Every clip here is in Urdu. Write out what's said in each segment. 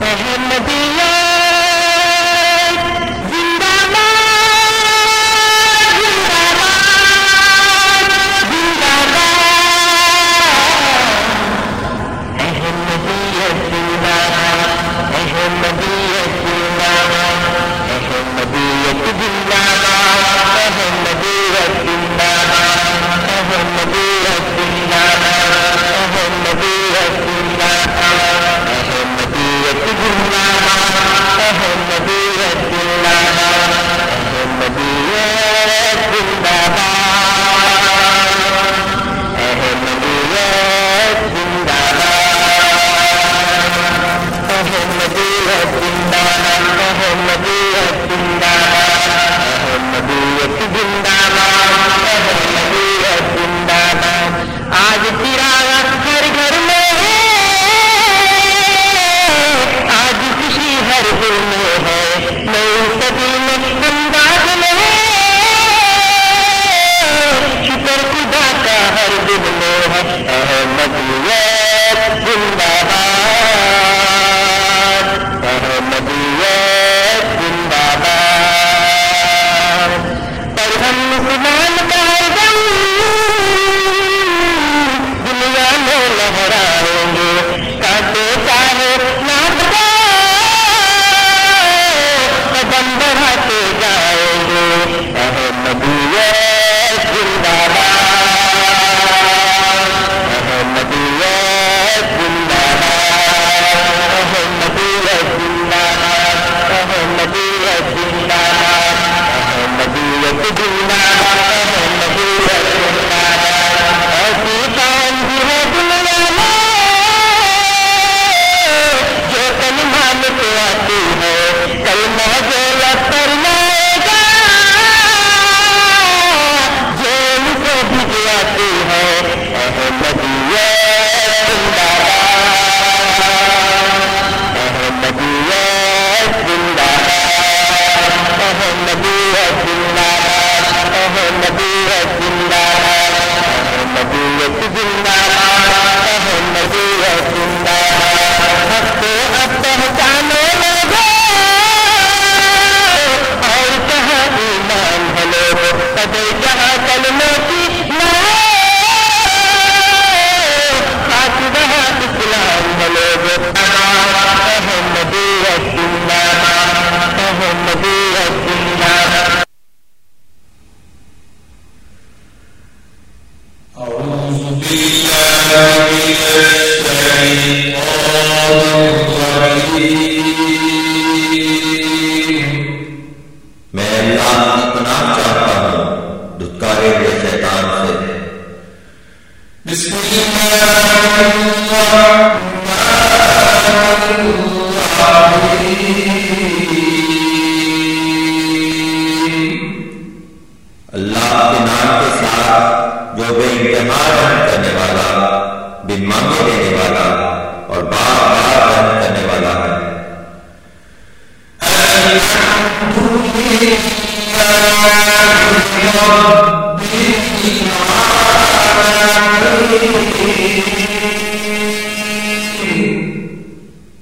ہاں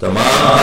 تمام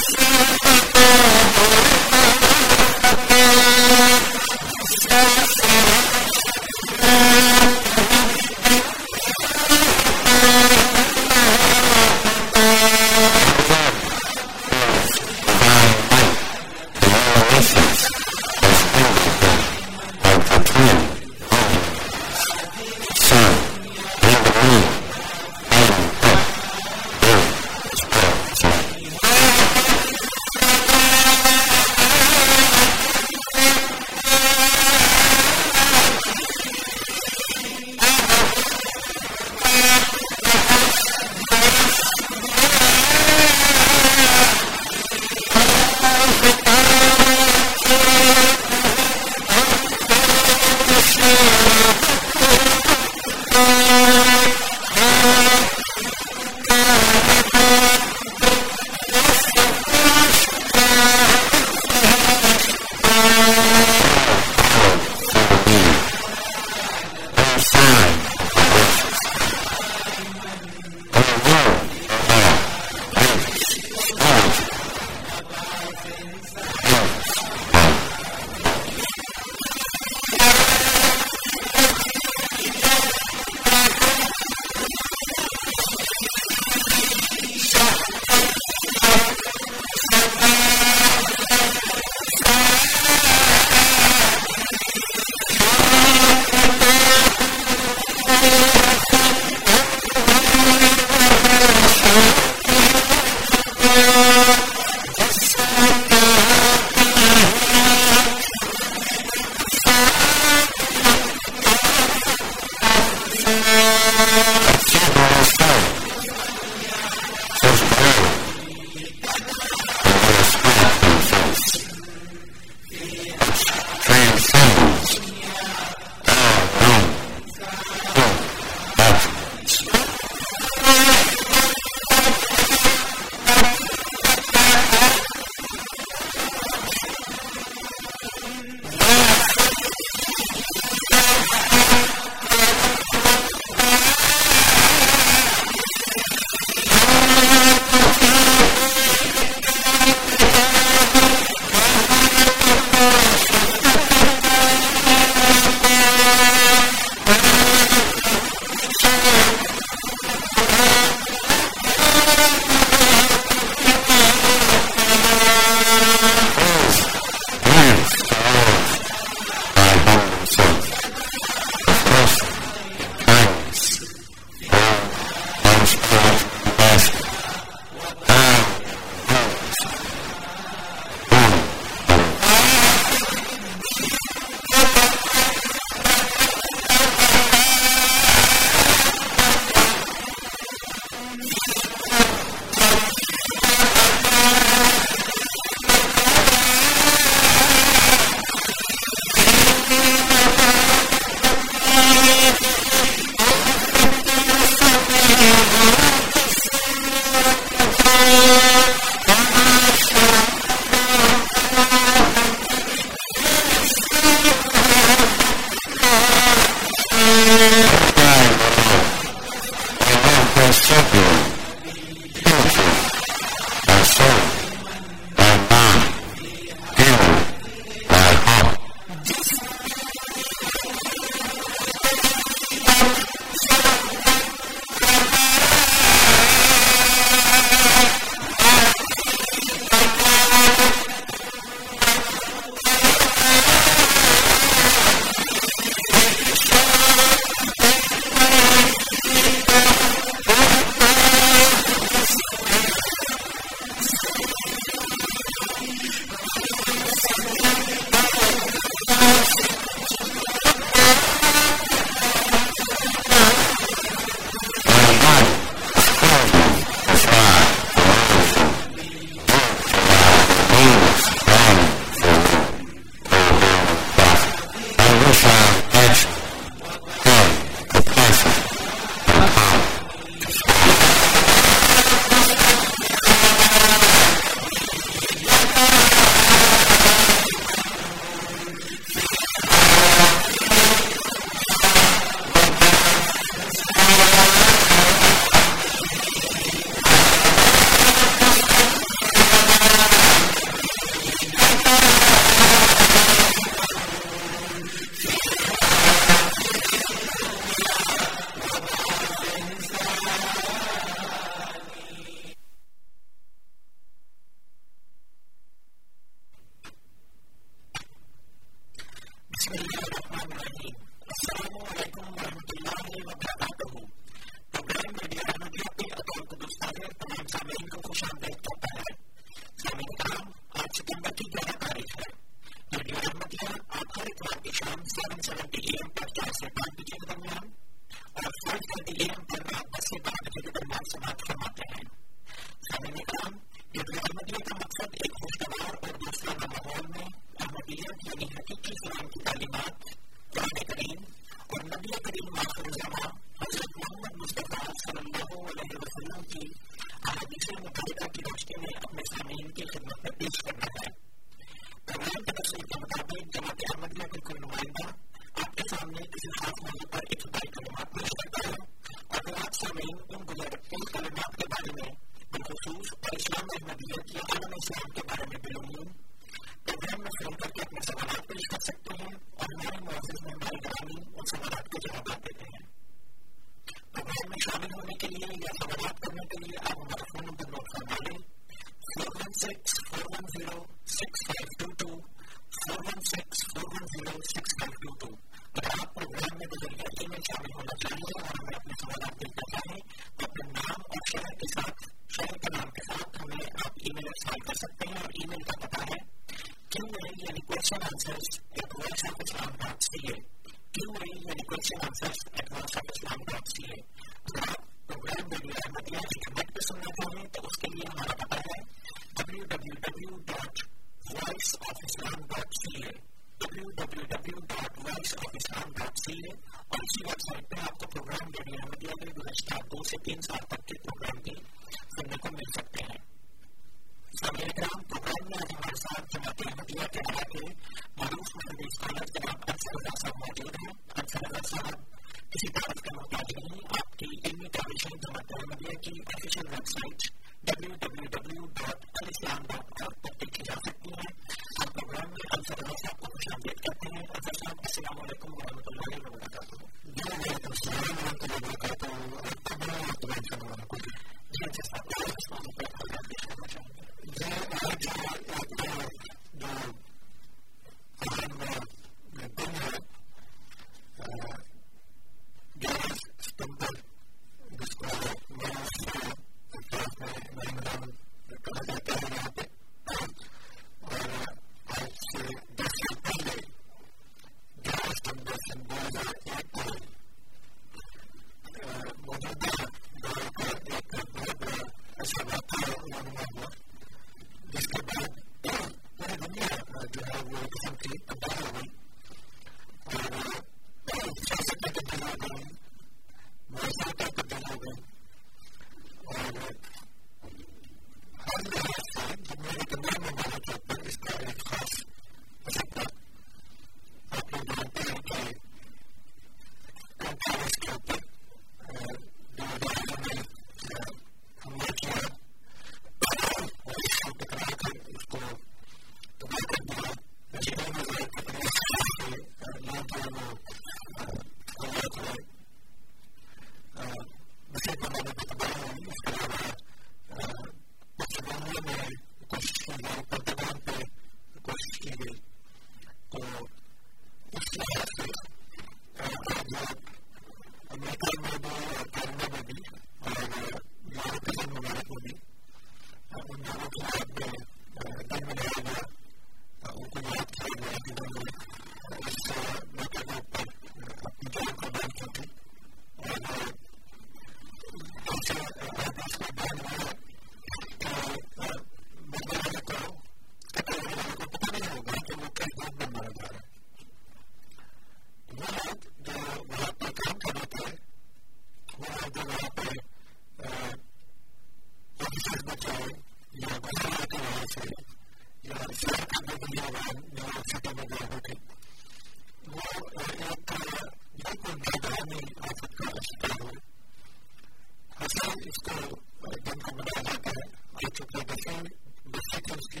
کو جب کو بنایا جاتا ہے چونکہ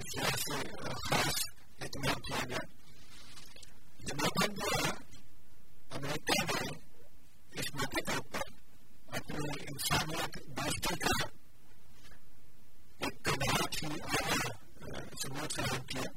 اس سے خاص اہتمام کیا گیا جن لوگوں امریکہ امی اس موقع کے اوپر اپنی انسانیت درستی کا ایک بہت ہی آگے سب فراہم کیا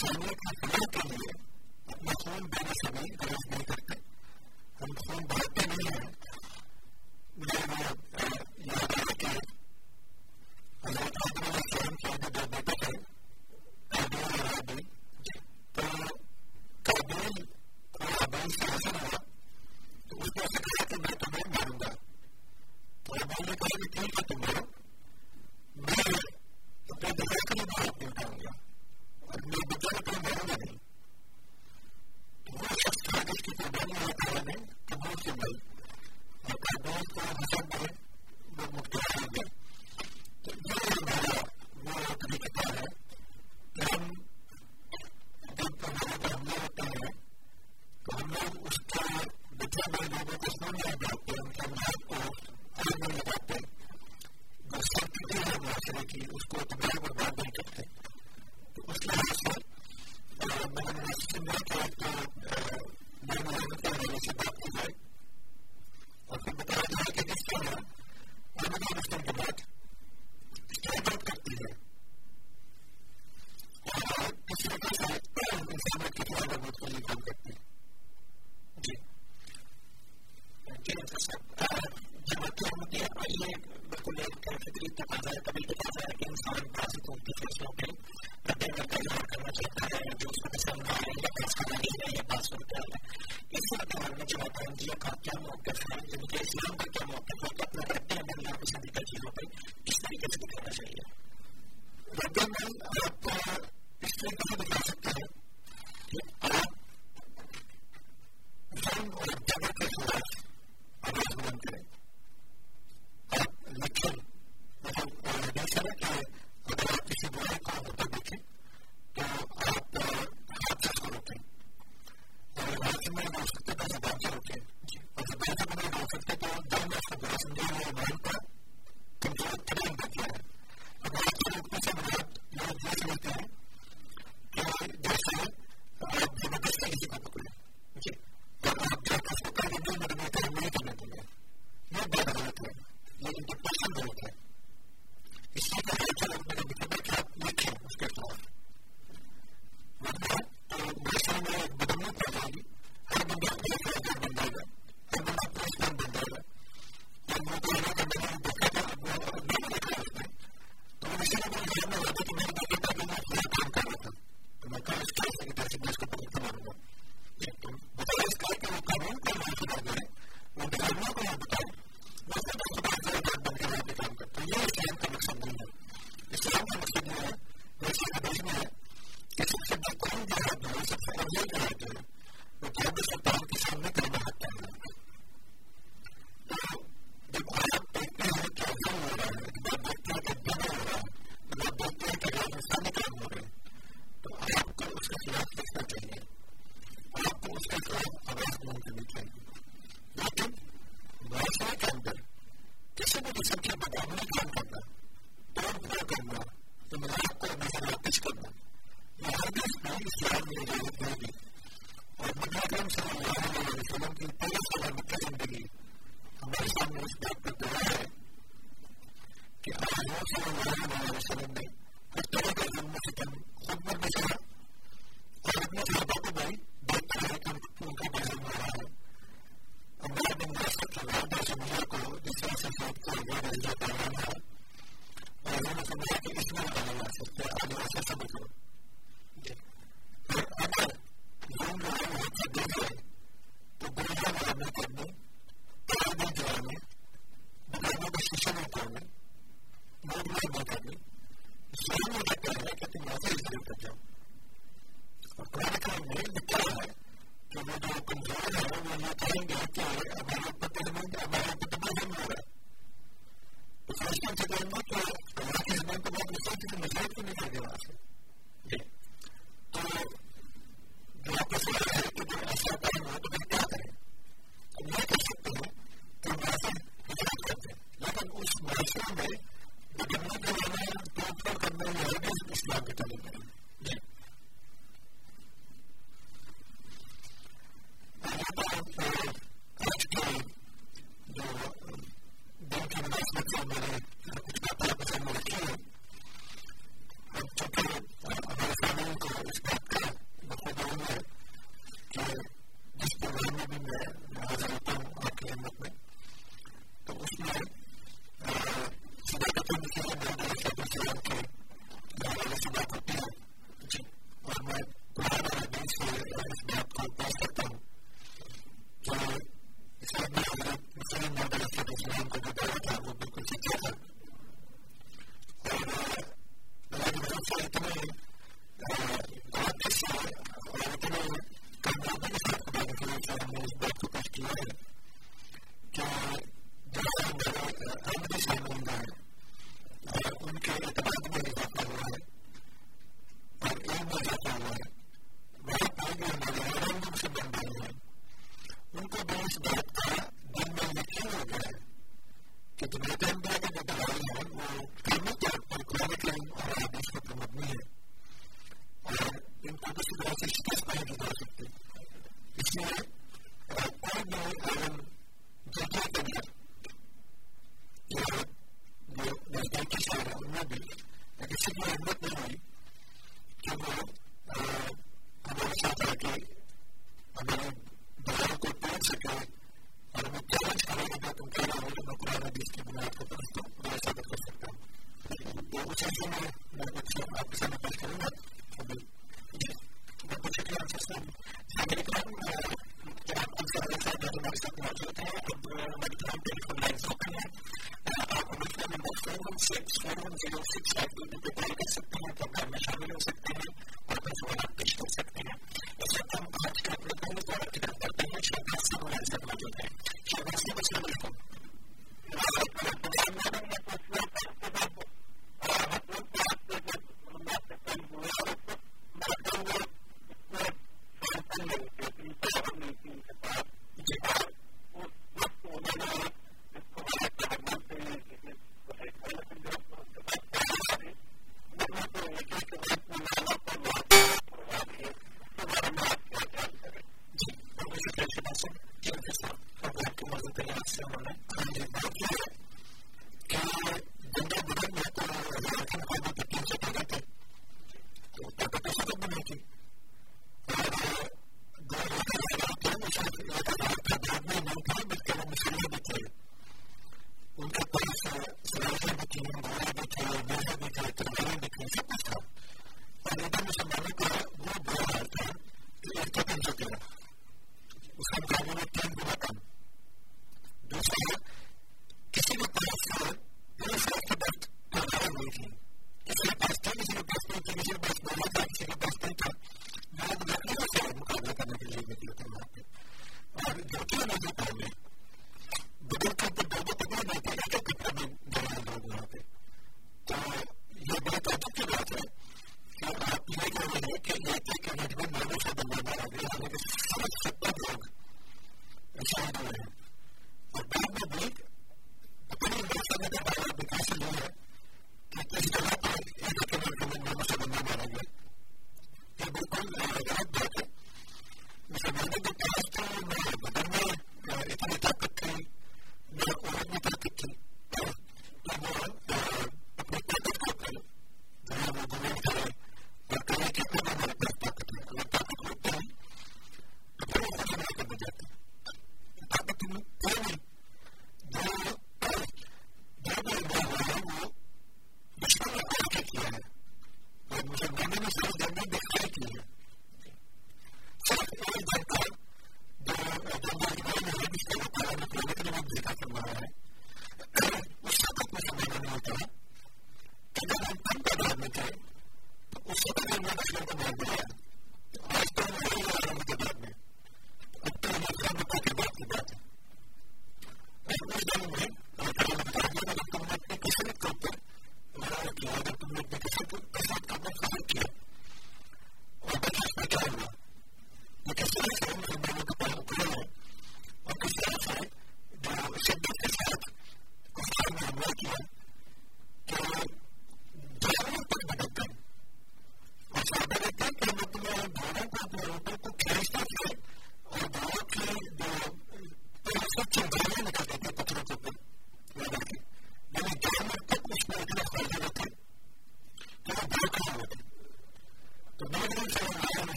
کم کے لیے دینے سے بھی گروش نہیں کرتے ہم خون بہت نہیں ہیں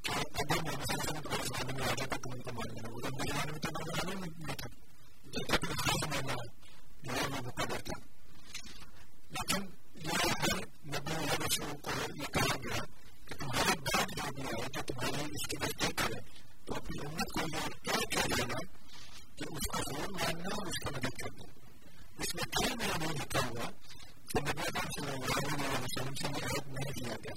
مدم کو یہ کہا گیا کہ تمہاری بات جو ہے کہ تمہاری اس کے بعد دیکھا ہے تو اپنی امت کو لینا کہ اس کا ضرور ماننا اور اس کی مدد کرنا اس میں کئی دن لکھا ہوا کہ مدد نہیں دیا گیا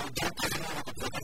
مدد پہنچنے کے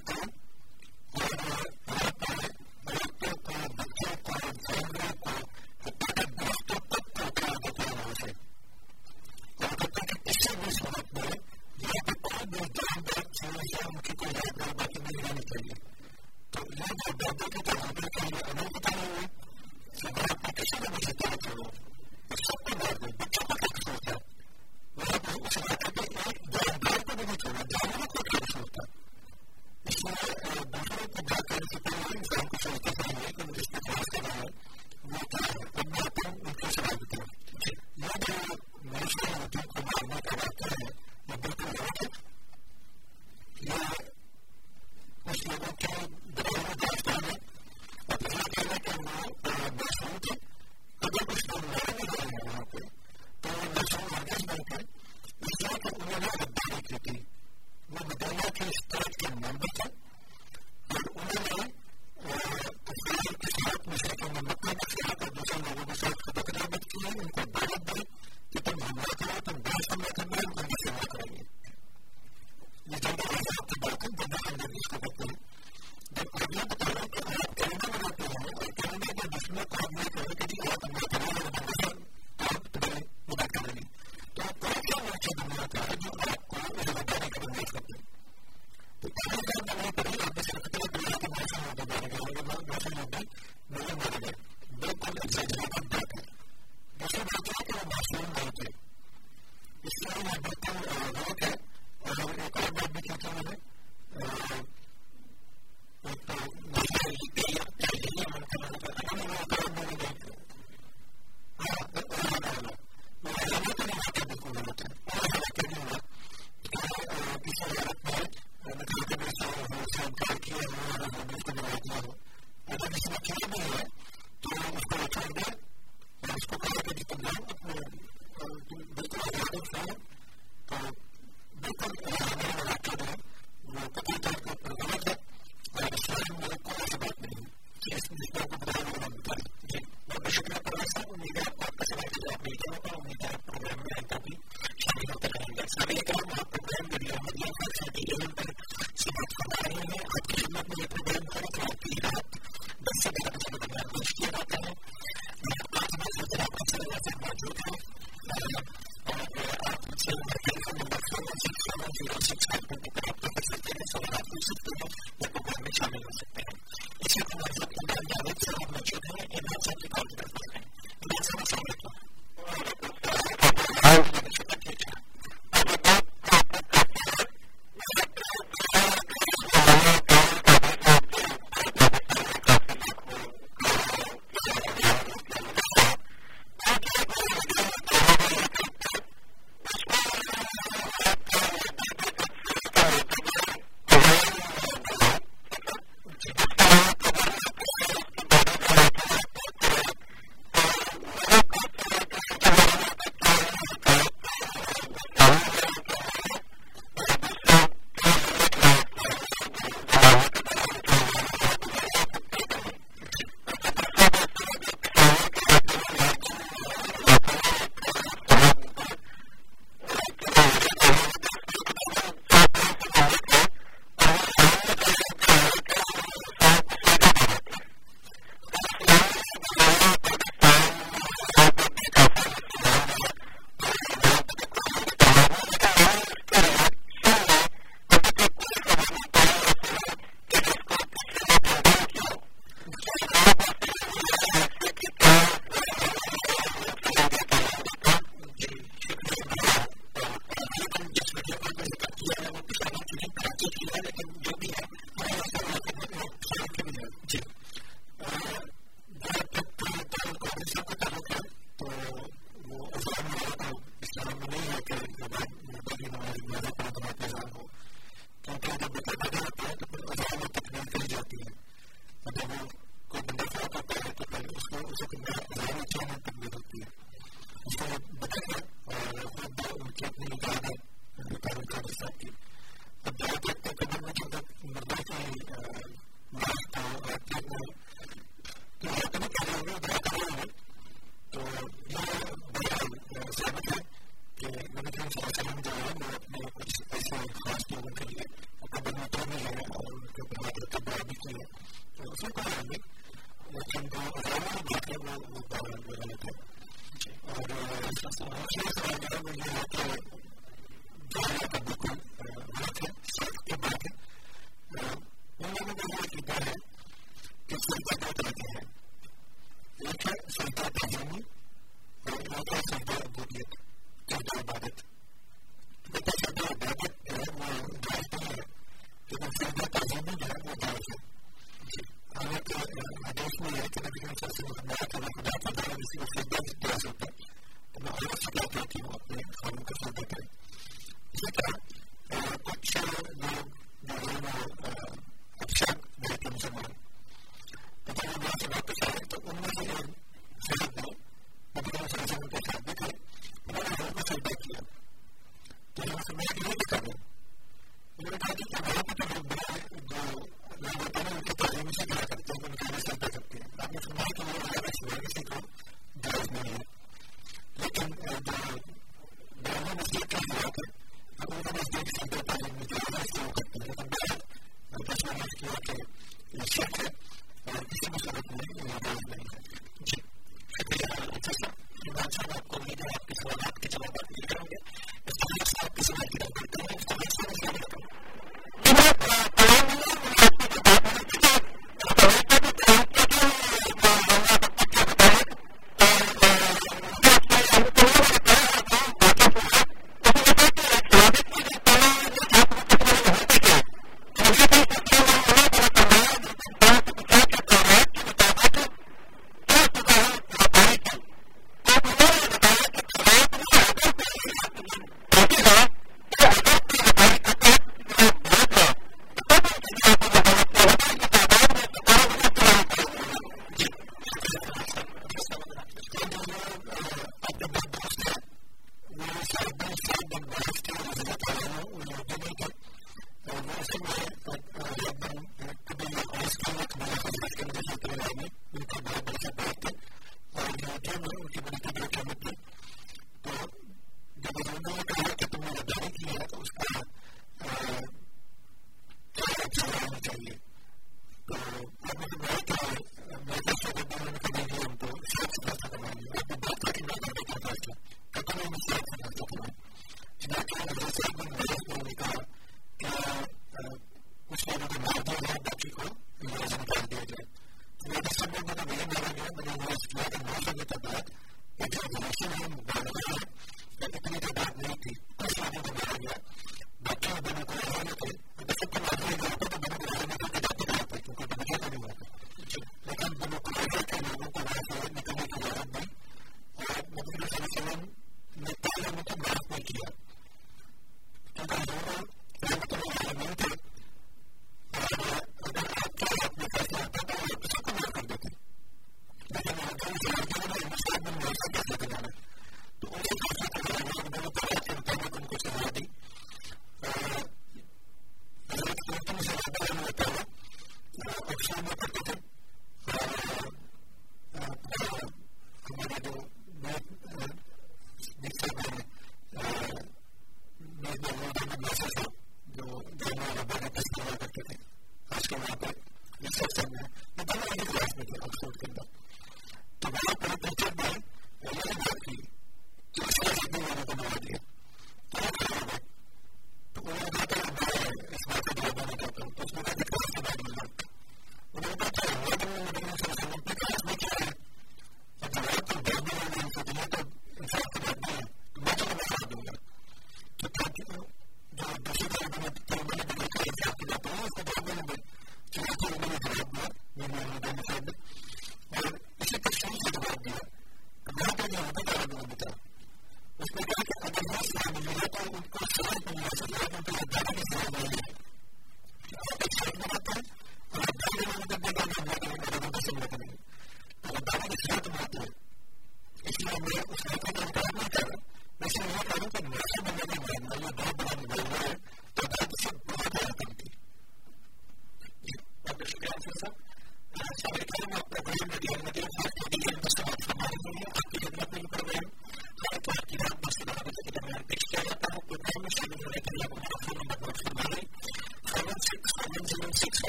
ہے تو اس کا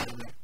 مردے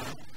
بہت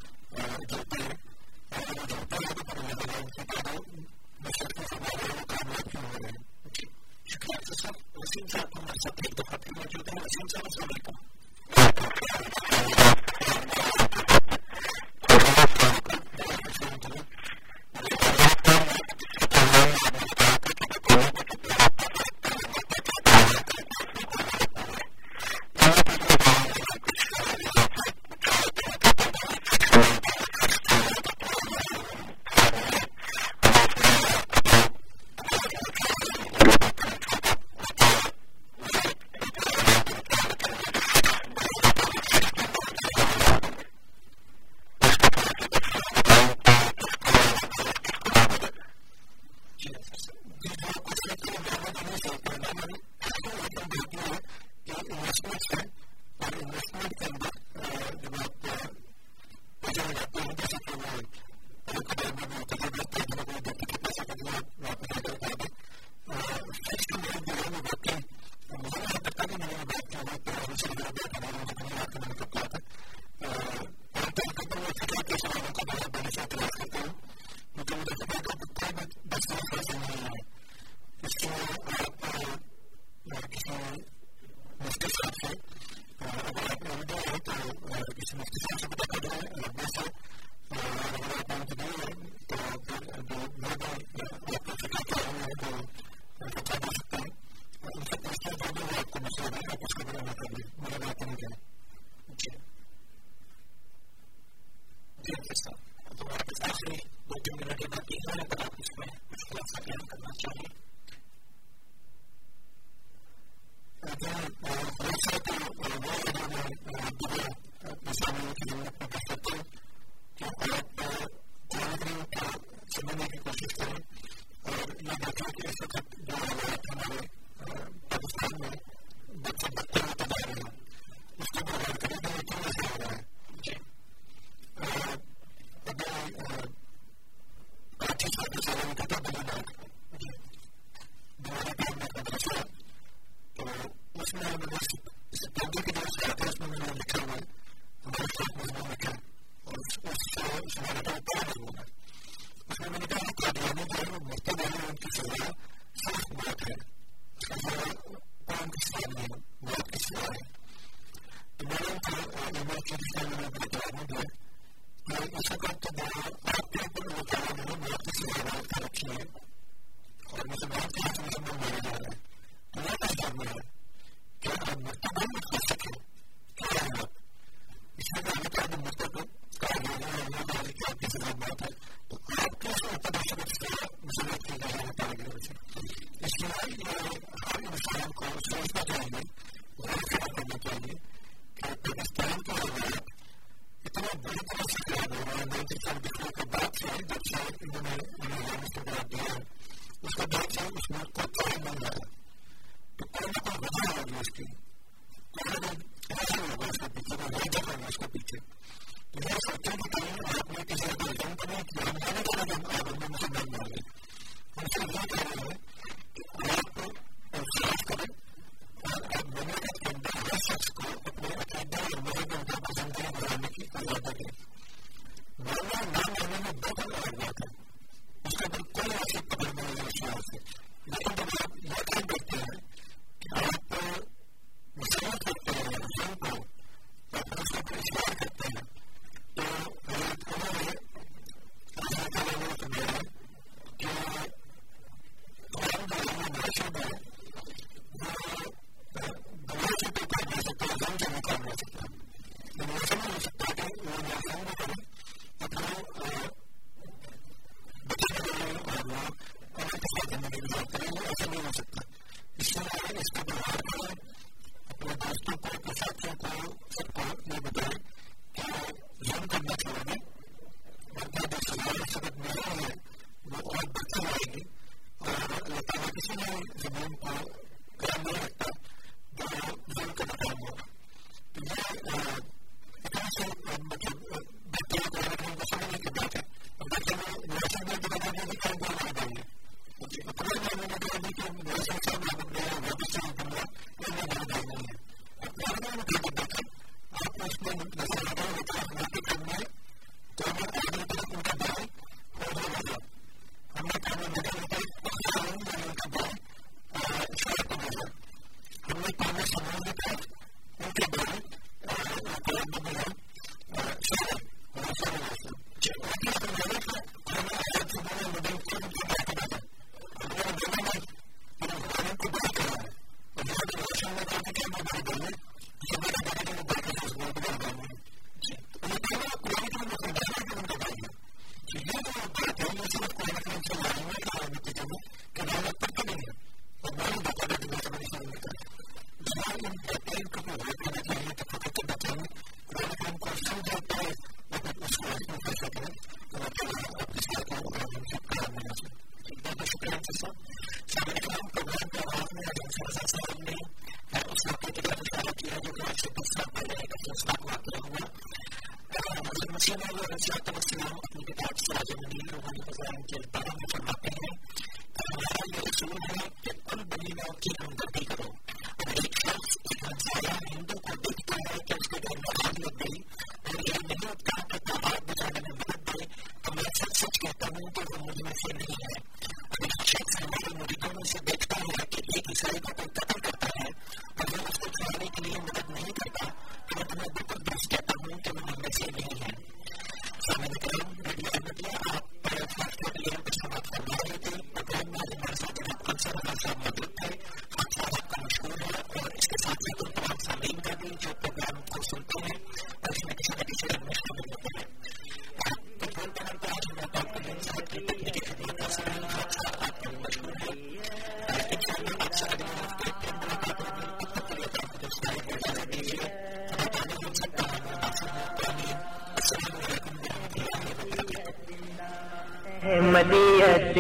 کے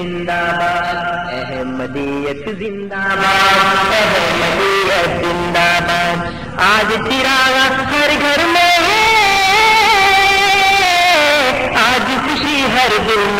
زندہ احمدیت زندہ باد احمدیت زندہ باد آج چراغ ہر گھر میں ہے آج خوشی ہر دل